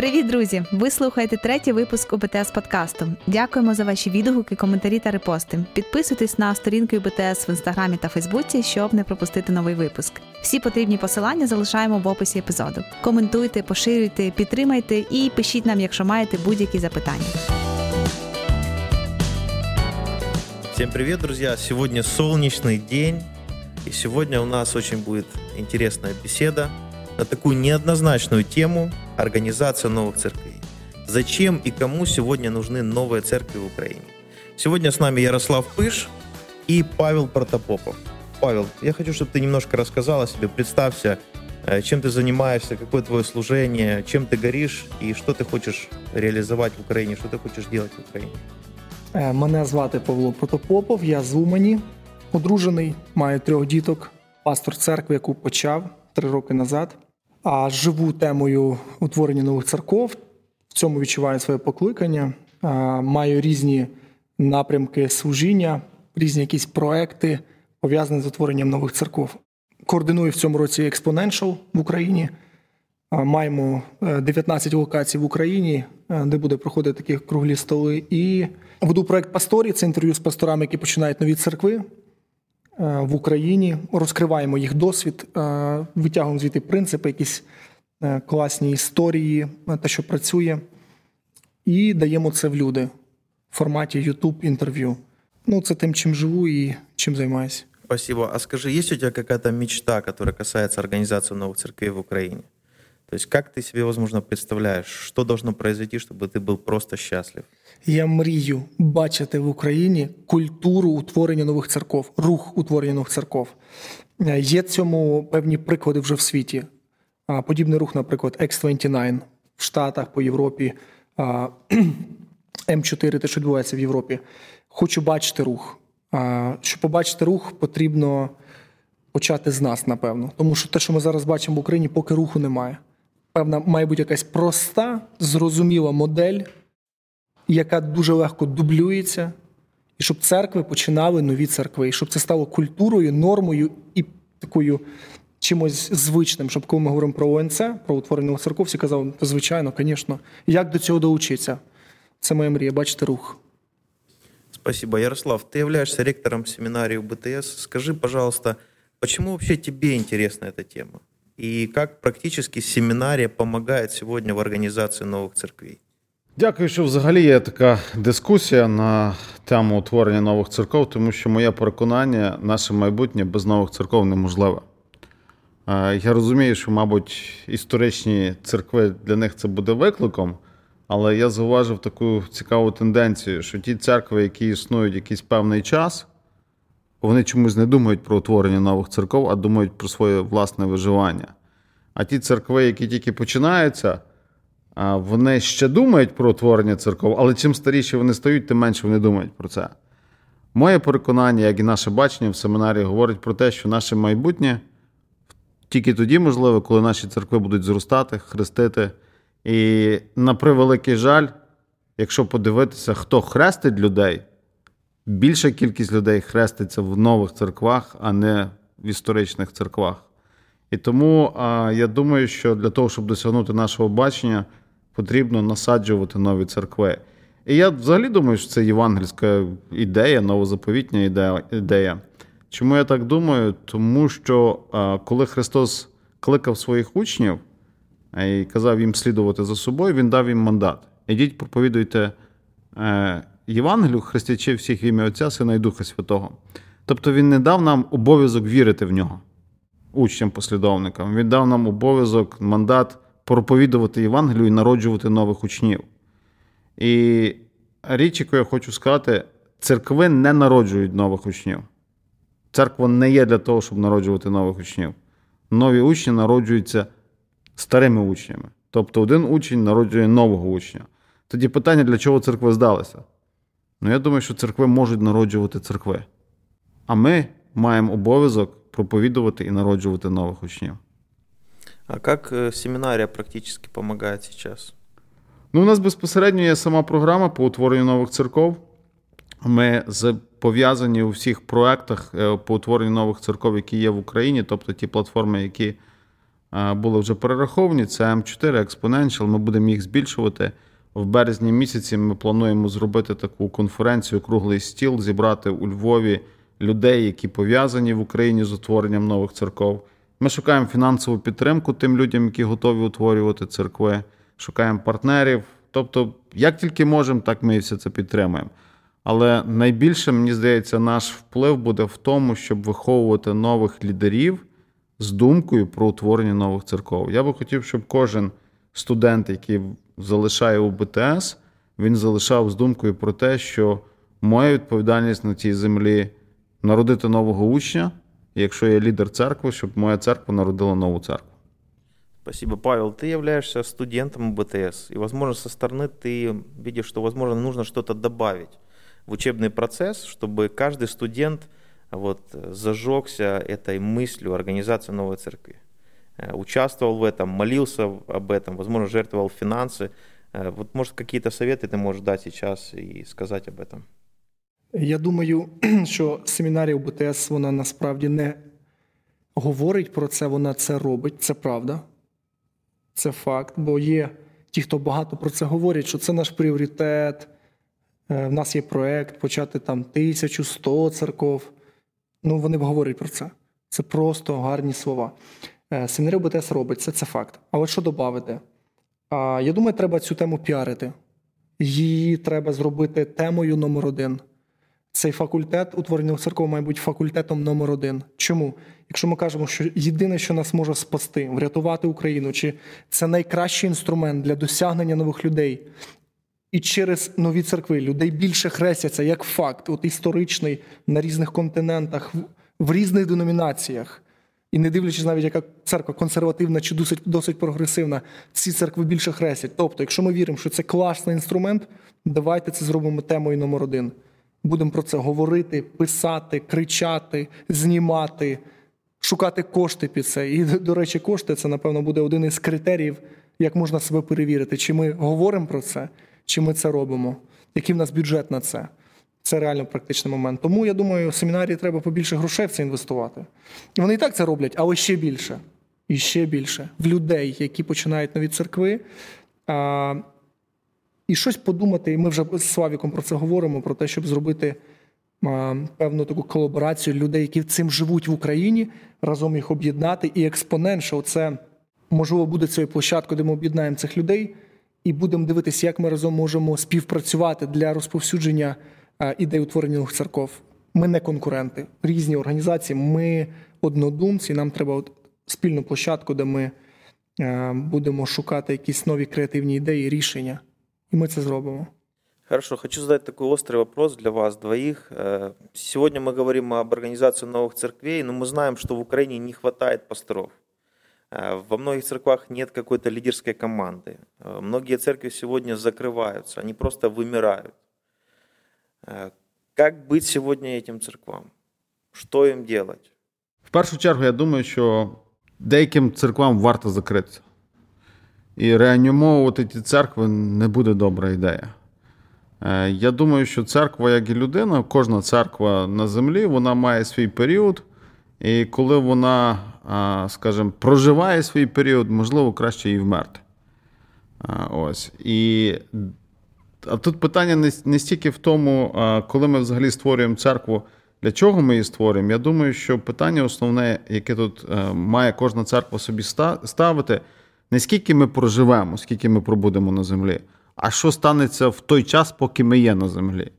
Привіт, друзі! Ви слухаєте третій випуск УБТС подкасту. Дякуємо за ваші відгуки, коментарі та репости. Підписуйтесь на сторінки УБТС в інстаграмі та Фейсбуці, щоб не пропустити новий випуск. Всі потрібні посилання залишаємо в описі епізоду. Коментуйте, поширюйте, підтримайте і пишіть нам, якщо маєте будь-які запитання. Всем привет, друзья! Сегодня солнечный день, и сегодня у нас очень будет интересная беседа на такую неоднозначную тему организация новых церквей. Зачем и кому сегодня нужны новые церкви в Украине? Сегодня с нами Ярослав Пыш и Павел Протопопов. Павел, я хочу, чтобы ты немножко рассказал о себе, представься, э, чем ты занимаешься, какое твое служение, чем ты горишь и что ты хочешь реализовать в Украине, что ты хочешь делать в Украине. Е, Мене звати Павло Протопопов, я з Умані, одружений, маю трьох діток, пастор церкви, яку почав три роки назад. А живу темою утворення нових церков. В цьому відчуваю своє покликання. Е, Маю різні напрямки служіння, різні якісь проекти, пов'язані з утворенням нових церков. Координую в цьому році Exponential в Україні. Маємо е, 19 локацій в Україні, е, де буде проходити такі круглі столи. І веду проект Пасторі. Це інтерв'ю з пасторами, які починають нові церкви е, в Україні. Розкриваємо їх досвід, е, витягуємо звідти принципи, якісь е, класні історії, е, те, що працює, і даємо це в люди в форматі YouTube інтерв'ю. Ну, це тим, чим живу і чим займаюся. Спасибо. А скажи, есть у тебя какая-то мечта, которая касается организации новых церквей в Украине? То есть как ты себе, возможно, представляешь, что должно произойти, чтобы ты был просто счастлив? Я мрію бачити в Україні культуру утворення нових церков, рух утворення нових церков. Е, Є цьому певні приклади вже в світі. А, Подібний рух, наприклад, X29 в Штатах, по Європі, а, М4, те, що відбувається в Європі. Хочу бачити рух. А, Щоб побачити рух, потрібно почати з нас, напевно. Тому що те, що ми зараз бачимо в Україні, поки руху немає. Певна, має бути якась проста, зрозуміла модель, яка дуже легко дублюється, і щоб церкви починали нові церкви, і щоб це стало культурою, нормою і такою чимось звичним, щоб коли ми говоримо про ОНЦ, про утворення церков, всі казали, «Та звичайно, звісно. Як до цього долучитися? Це моя мрія, бачити рух. Спасибо. Ярослав, ты являешься ректором семинарии БТС. Скажи, пожалуйста, почему вообще тебе интересна эта тема? И как практически семинария помогает сегодня в организации новых церквей? Дякую, що взагалі є така дискусія на тему утворення нових церков, тому що моє переконання, наше майбутнє без нових церков неможливе. Е, Я розумію, що, мабуть, історичні церкви для них це буде викликом, але я зауважив таку цікаву тенденцію, що ті церкви, які існують якийсь певний час, вони чомусь не думають про утворення нових церков, а думають про своє власне виживання. А ті церкви, які тільки починаються, вони ще думають про утворення церков, але чим старіші вони стають, тим менше вони думають про це. Моє переконання, як і наше бачення в семінарі, говорить про те, що наше майбутнє тільки тоді можливе, коли наші церкви будуть зростати, хрестити. І на превеликий жаль, якщо подивитися, хто хрестить людей, більша кількість людей хреститься в нових церквах, а не в історичних церквах. І тому я думаю, що для того, щоб досягнути нашого бачення, потрібно насаджувати нові церкви. І я взагалі думаю, що це євангельська ідея, новозаповітня ідея. Чому я так думаю? Тому що коли Христос кликав своїх учнів і казав їм слідувати за собою, Він дав їм мандат. Ідіть, проповідуйте е, Євангелію, хрестячи всіх в ім'я Отця, Сина і Духа Святого. Тобто Він не дав нам обов'язок вірити в нього учням, послідовникам. Він дав нам обов'язок, мандат проповідувати Євангелію і народжувати нових учнів. І річ, яку я хочу сказати, церкви не народжують нових учнів. Церква не є для того, щоб народжувати нових учнів. Нові учні народжуються старими учнями. Тобто один учень народжує нового учня. Тоді питання, для чого церкви здалися? Ну, я думаю, що церкви можуть народжувати церкви. А ми маємо обов'язок проповідувати і народжувати нових учнів. А как э, семинария практически помогает сейчас? Ну, у нас безпосередньо є сама програма по утворенню нових церков. Ми пов'язані у всіх проектах е, по утворенню нових церков, які є в Україні, тобто ті платформи, які були вже перераховані. Це М4 Exponential, Ми будемо їх збільшувати. В березні місяці ми плануємо зробити таку конференцію Круглий стіл, зібрати у Львові людей, які пов'язані в Україні з утворенням нових церков. Ми шукаємо фінансову підтримку тим людям, які готові утворювати церкви, шукаємо партнерів. Тобто, як тільки можемо, так ми і все це підтримуємо. Але найбільше, мені здається, наш вплив буде в тому, щоб виховувати нових лідерів з думкою про утворення нових церков. Я би хотів, щоб кожен студент, який залишає у БТС, він залишав з думкою про те, що моя відповідальність на цій землі народити нового учня, і якщо я лідер церкви, щоб моя церква народила нову церкву. Спасибо, Павел. Ты являешься студентом БТС, и, возможно, со стороны ты видишь, что, возможно, нужно что-то добавить в учебный процесс, чтобы каждый студент вот, зажегся этой мыслью организации новой церкви. Э, участвовал в этом, молился об этом, возможно, жертвовал финансы. Э, вот, может, какие-то советы ты можешь дать сейчас и сказать об этом? Я думаю, що семінарія БТС вона насправді не говорить про це, вона це робить, це правда. Це факт, бо є ті, хто багато про це говорять, що це наш пріоритет. Е, в нас є проект почати там 1100 церков. Ну, вони говорять про це. Це просто гарні слова. Е, Семінарія БТС робить це, це факт. Але що додати? Я думаю, треба цю тему піарити. Її треба зробити темою номер один. Цей факультет утворення церков має бути факультетом номер один. Чому? Якщо ми кажемо, що єдине, що нас може спасти, врятувати Україну, чи це найкращий інструмент для досягнення нових людей, і через нові церкви людей більше хрестяться як факт, от історичний на різних континентах, в різних деномінаціях. І не дивлячись навіть, яка церква консервативна чи досить досить прогресивна, ці церкви більше хрестять. Тобто, якщо ми віримо, що це класний інструмент, давайте це зробимо темою номер один. Будемо про це говорити, писати, кричати, знімати, шукати кошти під це. І, до речі, кошти це, напевно, буде один із критеріїв, як можна себе перевірити, чи ми говоримо про це, чи ми це робимо, який в нас бюджет на це. Це реально практичний момент. Тому я думаю, семінарії треба побільше грошей в це інвестувати. І вони і так це роблять, але ще більше. І ще більше в людей, які починають нові церкви. А, І щось подумати, і ми вже з Славіком про це говоримо: про те, щоб зробити а, певну таку колаборацію людей, які цим живуть в Україні, разом їх об'єднати. І експонент, це можливо буде цією площадкою, де ми об'єднаємо цих людей, і будемо дивитися, як ми разом можемо співпрацювати для розповсюдження ідей утворення нових церков. Ми не конкуренти, різні організації. Ми однодумці. Нам треба спільну площадку, де ми будемо шукати якісь нові креативні ідеї, рішення. И мы это сделаем. Хорошо, хочу задать такой острый вопрос для вас двоих. Э, сегодня мы говорим об организации новых церквей, но мы знаем, что в Украине не хватает пасторов. Э, во многих церквах нет какой-то лидерской команды. Э, многие церкви сегодня закрываются, они просто вымирают. Как быть сегодня этим церквам? Что им делать? В першу чергу, я думаю, що деяким церквам варто закритися. І реанімовувати ті церкви не буде добра ідея. Е, я думаю, що церква, як і людина, кожна церква на землі, вона має свій період. І коли вона, скажімо, проживає свій період, можливо, краще їй вмерти. Ось. І а тут питання не, не стільки в тому, коли ми взагалі створюємо церкву, для чого ми її створюємо. Я думаю, що питання основне, яке тут е, має кожна церква собі ставити, не скільки ми проживемо, скільки ми пробудемо на землі, а що станеться в той час, поки ми є на землі.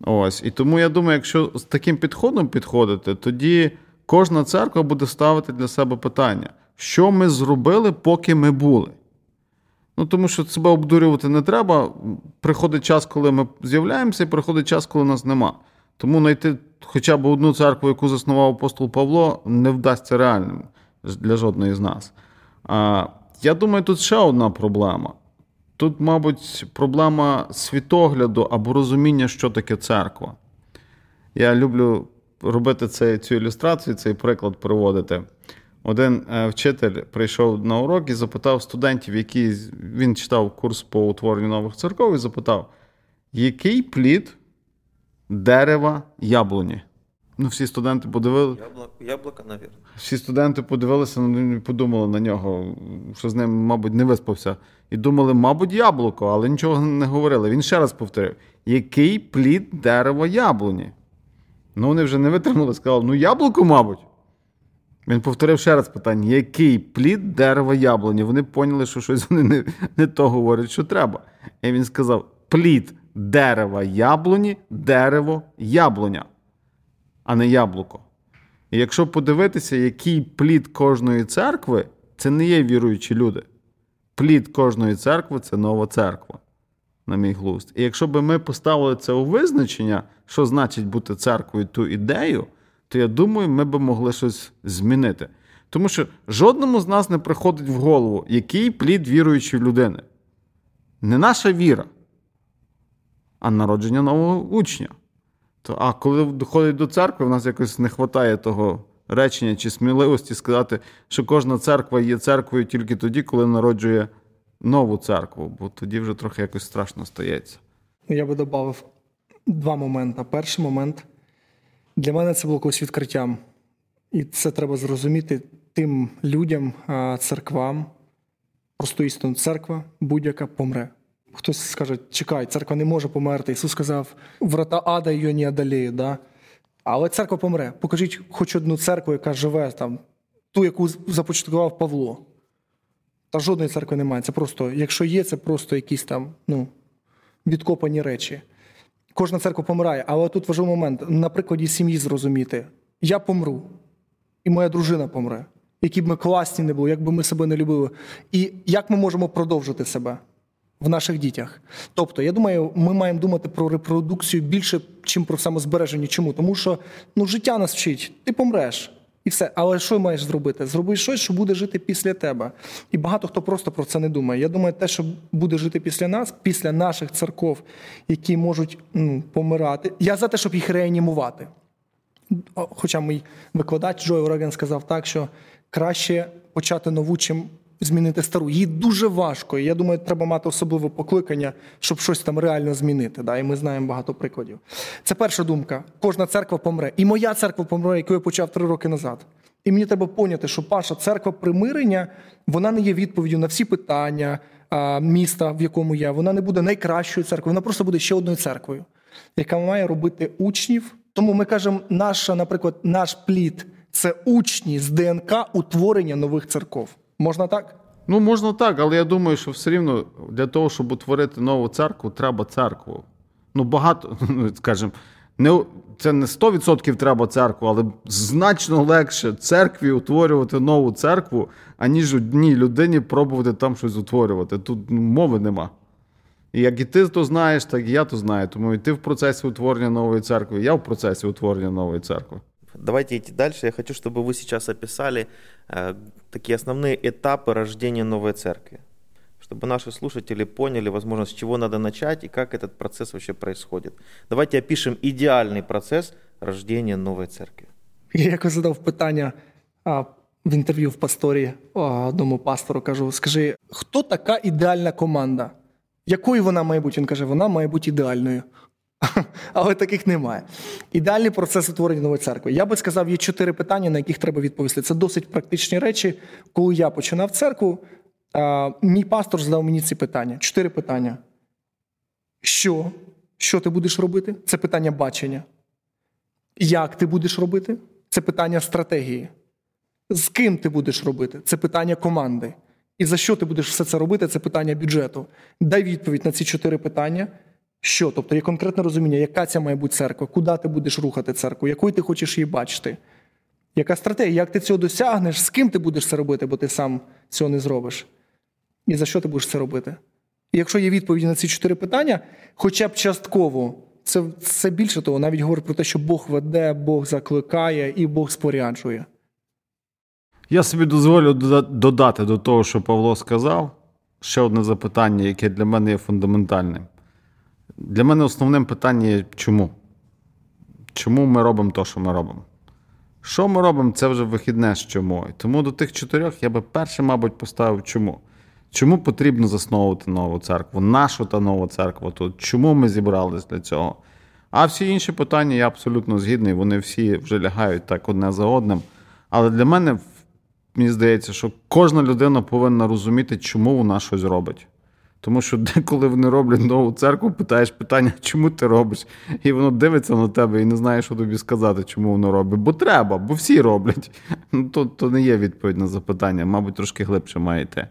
Ось. І тому я думаю, якщо з таким підходом підходити, тоді кожна церква буде ставити для себе питання, що ми зробили, поки ми були. Ну, Тому що себе обдурювати не треба. Приходить час, коли ми з'являємося, і приходить час, коли нас нема. Тому знайти хоча б одну церкву, яку заснував апостол Павло, не вдасться реальним для жодної з нас. А, Я думаю, тут ще одна проблема. Тут, мабуть, проблема світогляду або розуміння, що таке церква. Я люблю робити цей, цю ілюстрацію, цей приклад приводити. Один е, вчитель прийшов на урок і запитав студентів, які він читав курс по утворенню нових церков, і запитав, який плід дерева яблуні? Ну, всі студенти подивилися. Яблоко, наверное. Всі студенти подивилися і подумали на нього, що з ним, мабуть, не виспався. І думали, мабуть, яблуко, але нічого не говорили. Він ще раз повторив: який плід дерева яблуні? Ну, вони вже не витримали, сказали, ну, яблуко, мабуть. Він повторив ще раз питання: який плід дерева яблуні? Вони поняли, що щось вони не, не то говорять, що треба. І він сказав: плід дерева яблуні, дерево яблуня, а не яблуко. І якщо подивитися, який плід кожної церкви, це не є віруючі люди. Плід кожної церкви це нова церква, на мій глузд. І якщо би ми поставили це у визначення, що значить бути церквою ту ідею, то я думаю, ми би могли щось змінити. Тому що жодному з нас не приходить в голову, який плід віруючої людини. Не наша віра, а народження нового учня. То, А коли доходить до церкви, в нас якось не вистачає того речення чи сміливості сказати, що кожна церква є церквою тільки тоді, коли народжує нову церкву, бо тоді вже трохи якось страшно стається. Я би додав два моменти. Перший момент для мене це було колись відкриттям. І це треба зрозуміти тим людям, церквам. Просто істину, церква будь-яка помре. Хтось скаже, чекай, церква не може померти. Ісус сказав, врата ада її не одоліє, да? Але церква помре. Покажіть хоч одну церкву, яка живе там, ту, яку започаткував Павло. Та жодної церкви немає. Це просто, якщо є, це просто якісь там ну, відкопані речі. Кожна церква помирає. Але тут важливий момент на прикладі сім'ї зрозуміти: я помру, і моя дружина помре. Які б ми класні не були, як би ми себе не любили. І як ми можемо продовжити себе в наших дітях? Тобто, я думаю, ми маємо думати про репродукцію більше, чим про самозбереження. Чому? Тому що ну, життя нас вчить, ти помреш. І все. Але що маєш зробити? Зроби щось, що буде жити після тебе. І багато хто просто про це не думає. Я думаю, те, що буде жити після нас, після наших церков, які можуть ну, помирати. Я за те, щоб їх реанімувати. Хоча мій викладач Джой Ореген сказав так, що краще почати нову, чим змінити стару. Їй дуже важко. Я думаю, треба мати особливе покликання, щоб щось там реально змінити. Да? І ми знаємо багато прикладів. Це перша думка. Кожна церква помре. І моя церква помре, яку я почав три роки назад. І мені треба поняти, що Паша, церква примирення, вона не є відповіддю на всі питання міста, в якому я. Вона не буде найкращою церквою, вона просто буде ще одною церквою, яка має робити учнів. Тому ми кажемо, наша, наприклад, наш плід це учні з ДНК утворення нових церков. Можна так? Ну, можна так, але я думаю, що все рівно для того, щоб утворити нову церкву, треба церкву. Ну, багато, ну, скажімо, не, це не 100% треба церкву, але значно легше церкві утворювати нову церкву, аніж одній людині пробувати там щось утворювати. Тут ну, мови нема. І як і ти то знаєш, так і я то знаю. Тому і ти в процесі утворення нової церкви, я в процесі утворення нової церкви. Давайте идти дальше. Я хочу, чтобы вы сейчас описали э, такие основные этапы рождения новой церкви, чтобы наши слушатели поняли, возможно, с чего надо начать и как этот процесс вообще происходит. Давайте опишем идеальный процесс рождения новой церкви. Я якось задав питання а, в інтерв'ю в пасторі одному пастору, кажу: скажи, хто така ідеальна команда? Якою вона має бути? Він каже, вона має бути ідеальною. Але таких немає. Ідеальний процес утворення нової церкви. Я би сказав, є чотири питання, на яких треба відповісти. Це досить практичні речі. Коли я починав церкву, мій пастор задав мені ці питання. Чотири питання. Що? Що ти будеш робити? Це питання бачення. Як ти будеш робити? Це питання стратегії. З ким ти будеш робити? Це питання команди. І за що ти будеш все це робити? Це питання бюджету. Дай відповідь на ці чотири питання. Що? Тобто є конкретне розуміння, яка ця має бути церква, куди ти будеш рухати церкву, якою ти хочеш її бачити? Яка стратегія? Як ти цього досягнеш, з ким ти будеш це робити, бо ти сам цього не зробиш? І за що ти будеш це робити? І якщо є відповіді на ці чотири питання, хоча б частково, це це більше того, навіть говорить про те, що Бог веде, Бог закликає і Бог споряджує. Я собі дозволю додати до того, що Павло сказав, ще одне запитання, яке для мене є фундаментальним. Для мене основним питання є чому? Чому ми робимо те, що ми робимо? Що ми робимо, це вже вихідне з чому. Тому до тих чотирьох я би перше, мабуть, поставив чому. Чому потрібно засновувати нову церкву? Нашу та нова церква тут? Чому ми зібрались для цього? А всі інші питання я абсолютно згідний, вони всі вже лягають так одне за одним. Але для мене мені здається, що кожна людина повинна розуміти, чому вона щось робить. Тому що деколи вони роблять нову церкву, питаєш питання, чому ти робиш? І воно дивиться на тебе і не знає, що тобі сказати, чому воно робить. Бо треба, бо всі роблять. Ну, То то не є відповідь на запитання, мабуть, трошки глибше має йти.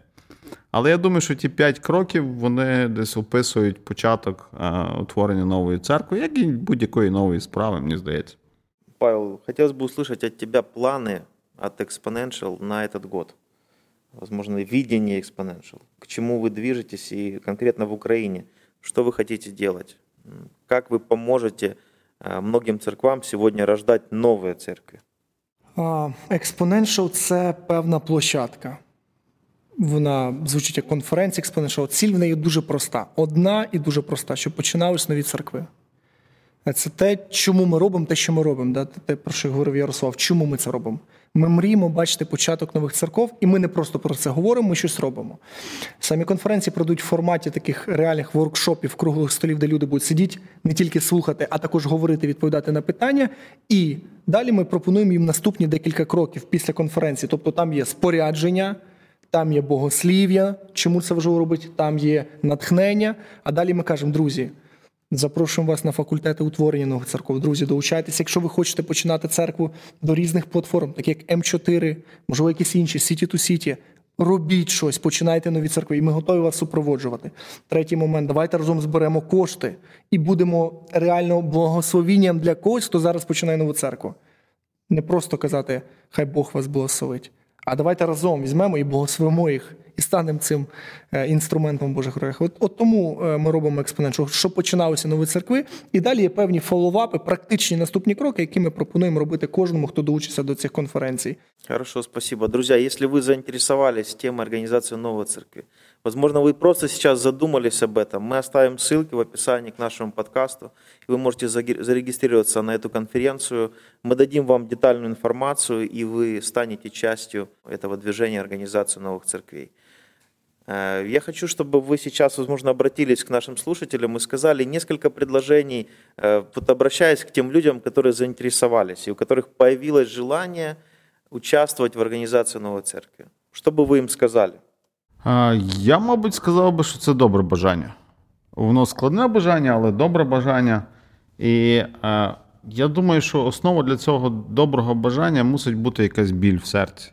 Але я думаю, що ті п'ять кроків вони десь описують початок а, утворення нової церкви, як і будь-якої нової справи, мені здається. Павел, хотелось бы услышать от тебя планы от Exponential на этот год. Возможно, видение Exponential. К чему вы движетесь и конкретно в Украине. Что вы хотите делать? Как вы поможете а, многим церквам сегодня рождать новые церкви? А, Exponential – це певна площадка. Вона звучить як конференція Exponential. Ціль в неї дуже проста. Одна і дуже проста, щоб починалися нові церкви. Це те, чому ми робимо те, що ми робимо. Да? Те, про що говорив Ярослав. Чому ми це робимо? Ми мріємо бачити початок нових церков, і ми не просто про це говоримо, ми щось робимо. Самі конференції пройдуть в форматі таких реальних воркшопів, круглих столів, де люди будуть сидіти, не тільки слухати, а також говорити, відповідати на питання. І далі ми пропонуємо їм наступні декілька кроків після конференції. Тобто там є спорядження. Там є богослів'я, чому це важливо робити, там є натхнення. А далі ми кажемо, друзі, запрошуємо вас на факультети утворення нових церков. Друзі, долучайтеся, якщо ви хочете починати церкву до різних платформ, такі як М4, можливо, якісь інші, City to City. Робіть щось, починайте нові церкви, і ми готові вас супроводжувати. Третій момент, давайте разом зберемо кошти і будемо реально благословінням для когось, хто зараз починає нову церкву. Не просто казати, хай Бог вас благословить. А давайте разом візьмемо і благословимо їх, і станемо цим е, інструментом Божих рухів. От, от тому е, ми робимо експонент, щоб починалися нові церкви. І далі є певні фолловапи, практичні наступні кроки, які ми пропонуємо робити кожному, хто долучиться до цих конференцій. Хорошо, спасибо. Друзья, если вы заинтересовались темой организации новой церкви, возможно, вы просто сейчас задумались об этом, мы оставим ссылки в описании к нашему подкасту, и вы можете зарегистрироваться на эту конференцию. Мы дадим вам детальную информацию, и вы станете частью этого движения организации новых церквей. Э, я хочу, чтобы вы сейчас, возможно, обратились к нашим слушателям и сказали несколько предложений, э, вот обращаясь к тем людям, которые заинтересовались, и у которых появилось желание участвовать в организации новой церкви. Что бы вы им сказали? Я, мабуть, сказав би, що це добре бажання. Воно складне бажання, але добре бажання. І е, я думаю, що основа для цього доброго бажання мусить бути якась біль в серці.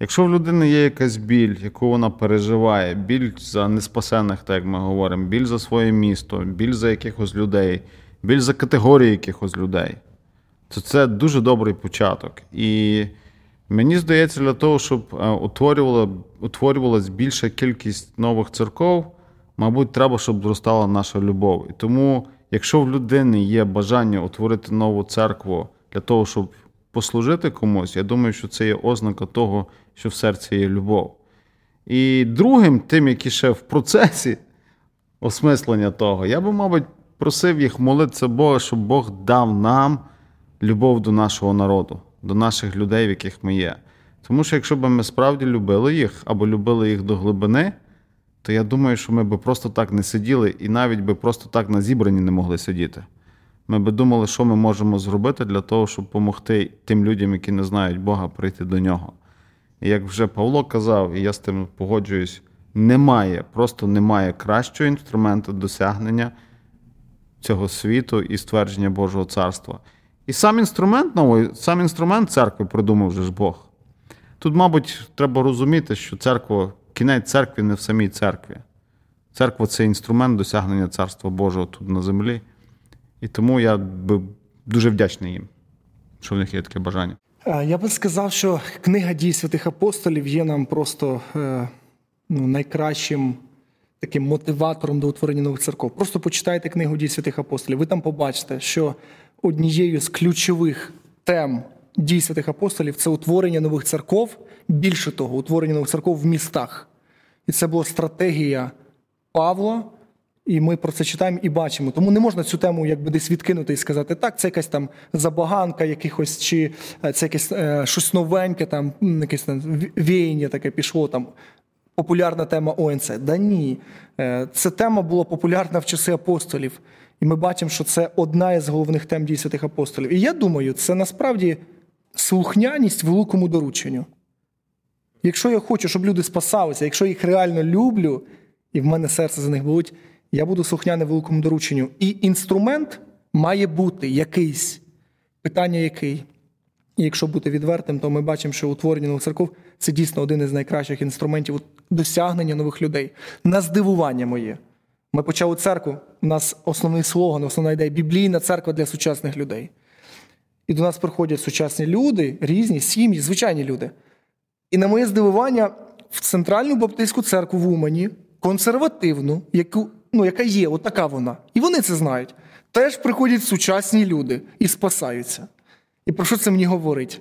Якщо в людини є якась біль, яку вона переживає, біль за неспасених, так як ми говоримо, біль за своє місто, біль за якихось людей, біль за категорії якихось людей, то це дуже добрий початок. І мені здається, для того, щоб е, утворювала, утворювалась більша кількість нових церков, мабуть, треба, щоб зростала наша любов. І тому, якщо в людини є бажання утворити нову церкву для того, щоб послужити комусь, я думаю, що це є ознака того, що в серці є любов. І другим, тим, які ще в процесі осмислення того, я би, мабуть, просив їх молитися Бога, щоб Бог дав нам любов до нашого народу, до наших людей, в яких ми є. Тому що якщо б ми справді любили їх або любили їх до глибини, то я думаю, що ми б просто так не сиділи і навіть би просто так на зібранні не могли сидіти. Ми би думали, що ми можемо зробити для того, щоб допомогти тим людям, які не знають Бога, прийти до нього. І як вже Павло казав, і я з тим погоджуюсь, немає, просто немає кращого інструменту досягнення цього світу і ствердження Божого царства. І сам інструмент новий, сам інструмент церкви придумав вже ж Бог. Тут, мабуть, треба розуміти, що церква, кінець церкви не в самій церкві. Церква це інструмент досягнення царства Божого тут на землі. І тому я би дуже вдячний їм, що в них є таке бажання. Я би сказав, що книга дій святих апостолів є нам просто е, ну, найкращим таким мотиватором до утворення нових церков. Просто почитайте книгу дій святих апостолів. Ви там побачите, що однією з ключових тем дій святих апостолів це утворення нових церков. Більше того, утворення нових церков в містах. І це була стратегія Павла. І ми про це читаємо і бачимо. Тому не можна цю тему якби десь відкинути і сказати, так, це якась там забаганка, якихось, чи е, це якесь е, щось новеньке, там якесь там віяння таке пішло там. Популярна тема ОНЦ. Да ні. Е, ця тема була популярна в часи апостолів. І ми бачимо, що це одна із головних тем дій святих апостолів. І я думаю, це насправді слухняність великому дорученню. Якщо я хочу, щоб люди спасалися, якщо я їх реально люблю, і в мене серце за них болить, я буду слухняний великому дорученню. І інструмент має бути якийсь. Питання який? І якщо бути відвертим, то ми бачимо, що утворення нових церков це дійсно один із найкращих інструментів досягнення нових людей. На здивування моє. Ми почали церкву. У нас основний слоган, основна ідея біблійна церква для сучасних людей. І до нас приходять сучасні люди, різні сім'ї, звичайні люди. І на моє здивування, в Центральну Баптистську церкву в Умані, консервативну, яку, ну, яка є, от така вона. І вони це знають. Теж приходять сучасні люди і спасаються. І про що це мені говорить?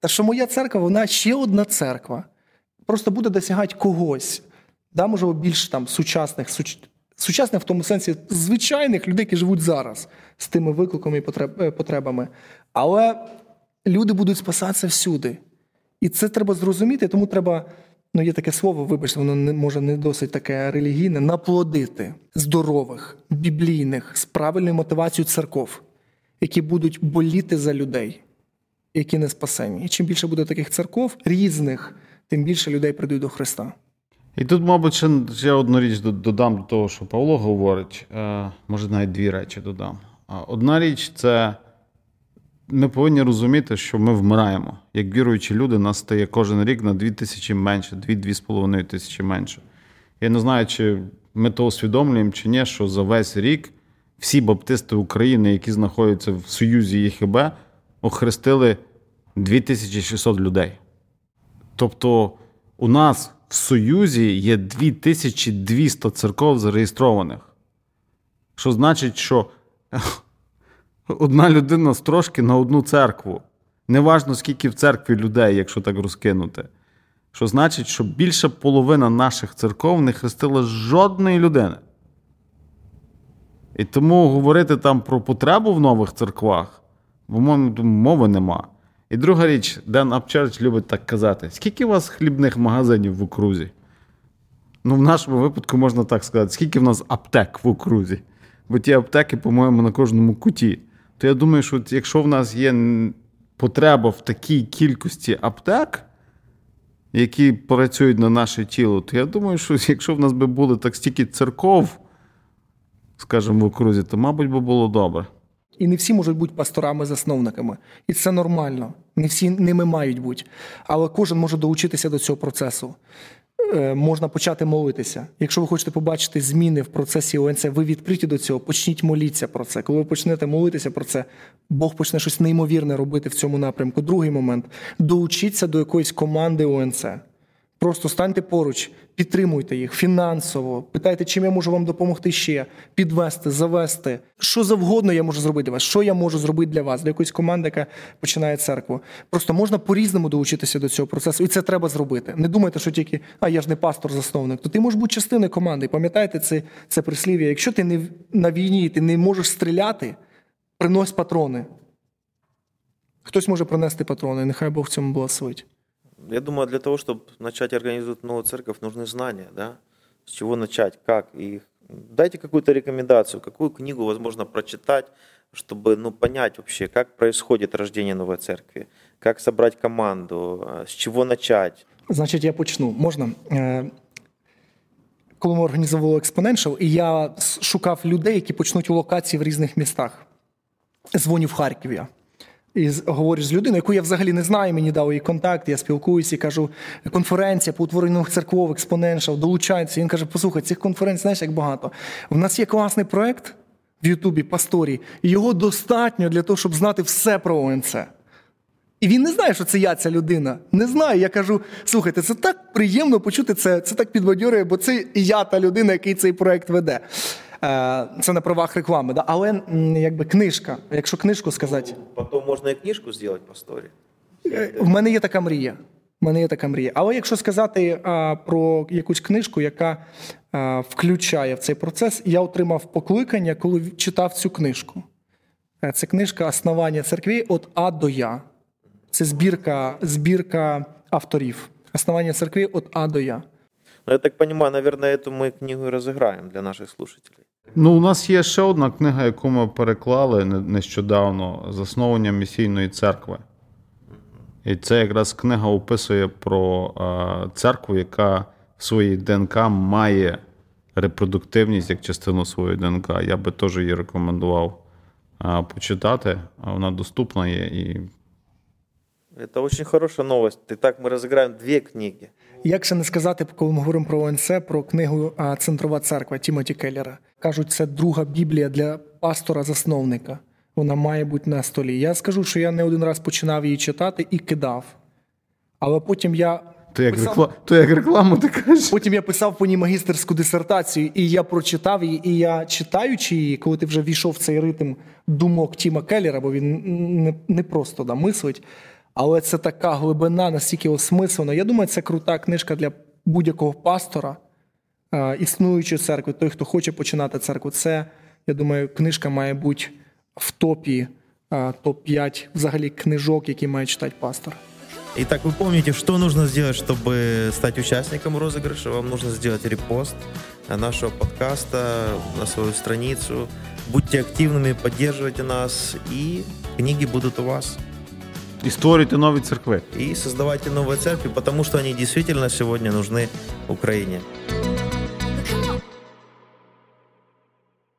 Та що моя церква, вона ще одна церква. Просто буде досягати когось, да, можливо, більш там сучасних, суч... сучасних в тому сенсі звичайних людей, які живуть зараз з тими викликами і е, потребами. Але люди будуть спасатися всюди. І це треба зрозуміти, тому треба, ну є таке слово, вибачте, воно не може не досить таке релігійне, наплодити здорових, біблійних, з правильною мотивацією церков, які будуть боліти за людей, які не спасені. І чим більше буде таких церков різних, тим більше людей прийдуть до Христа. І тут, мабуть, ще, ще одну річ додам до того, що Павло говорить. Е, може, навіть дві речі додам. Одна річ це ми повинні розуміти, що ми вмираємо. Як віруючі люди, нас стає кожен рік на 2 тисячі менше, 2-2,5 тисячі менше. Я не знаю, чи ми то усвідомлюємо чи ні, що за весь рік всі баптисти України, які знаходяться в Союзі ЄХБ, охрестили 2600 людей. Тобто у нас в Союзі є 2200 церков зареєстрованих. Що значить, що одна людина з трошки на одну церкву. Неважно, скільки в церкві людей, якщо так розкинути. Що значить, що більша половина наших церков не хрестила жодної людини. І тому говорити там про потребу в нових церквах, бо мови нема. І друга річ, Ден Апчерч любить так казати: скільки у вас хлібних магазинів в окрузі? Ну, в нашому випадку можна так сказати, скільки в нас аптек в окрузі? Бо ті аптеки, по-моєму, на кожному куті. То я думаю, що якщо в нас є потреба в такій кількості аптек, які працюють на наше тіло, то я думаю, що якщо в нас би були так стільки церков, скажімо, в окрузі, то, мабуть, би було добре. І не всі можуть бути пасторами-засновниками. І це нормально. Не всі ними мають бути. Але кожен може долучитися до цього процесу. Е, можна почати молитися. Якщо ви хочете побачити зміни в процесі ОНЦ, ви відкриті до цього, почніть молитися про це. Коли ви почнете молитися про це, Бог почне щось неймовірне робити в цьому напрямку. Другий момент долучіться до якоїсь команди ОНЦ. Просто станьте поруч, підтримуйте їх фінансово, питайте, чим я можу вам допомогти ще, підвести, завести. Що завгодно я можу зробити для вас, що я можу зробити для вас, для якоїсь команди, яка починає церкву. Просто можна по-різному долучитися до цього процесу, і це треба зробити. Не думайте, що тільки а я ж не пастор-засновник, то ти можеш бути частиною команди. Пам'ятайте це це прислів'я. Якщо ти не на війні, ти не можеш стріляти, принось патрони. Хтось може принести патрони, нехай Бог в цьому благословить. Я думаю, для того, чтобы начать организовать новую церковь, нужны знания, да? С чего начать, как. И дайте какую-то рекомендацию, какую книгу возможно прочитать, чтобы ну, понять вообще, как происходит рождение новой церкви, как собрать команду, с чего начать. Значить, я почну. Можна? Е, коли ми організовували Exponential, і я шукав людей, які почнуть у локації в різних містах. Дзвоню в Харкові І говориш з людиною, яку я взагалі не знаю, мені дав її контакт, я спілкуюся і кажу, конференція по утворенню церков, експоненшал, долучається. Він каже: послухай, цих конференцій, знаєш, як багато. В нас є класний проект в Ютубі Пасторі, і його достатньо для того, щоб знати все про ОНЦ. І він не знає, що це я, ця людина. Не знає. Я кажу: слухайте, це так приємно почути це, це так підбадьорює, бо це і я та людина, який цей проект веде. Е, це на правах реклами. Да? Але якби книжка, якщо книжку сказати. Потім можна і книжку зробити по сторі. Е, в мене є така мрія. В мене є така мрія. Але якщо сказати а, про якусь книжку, яка а, включає в цей процес, я отримав покликання, коли читав цю книжку. Е, це книжка Основання церкви від А до Я. Це збірка збірка авторів. Основання церкви від А до Я. Ну, я так понимаю, наверное, эту мы книгу и разыграем для наших слушателей. Ну, у нас є ще одна книга, яку ми переклали нещодавно засновлення місійної церкви. І це якраз книга описує про а, церкву, яка в своїй ДНК має репродуктивність як частину своєї ДНК. Я би теж її рекомендував а, почитати. Вона доступна є і. Это очень хорошая новость. Итак, мы разыграем две книги. Як ще не сказати, коли ми говоримо про ОНЦ, про книгу а, Центрова церква Тімоті Келлера. Кажуть, це друга біблія для пастора-засновника. Вона має бути на столі. Я скажу, що я не один раз починав її читати і кидав. Але потім я. То як, писав- рекла... То як рекламу ти кажеш? Потім я писав по ній магістерську дисертацію, і я прочитав її, і я читаючи її, коли ти вже війшов в цей ритм думок Тіма Келлера, бо він не, не просто да, мислить, але це така глибина, настільки осмислена. Я думаю, це крута книжка для будь-якого пастора існуючої церкви, той, хто хоче починати церкву. Це, я думаю, книжка має бути в топі, е, топ-5 взагалі книжок, які має читати пастор. Итак, вы помните, что нужно сделать, чтобы стать участником розыгрыша? Вам нужно сделать репост нашего подкаста на свою страницу. Будьте активными, поддерживайте нас, и книги будут у вас. І створюйте нові церкви. И создавайте новые церкви, потому что они действительно сегодня нужны Украине.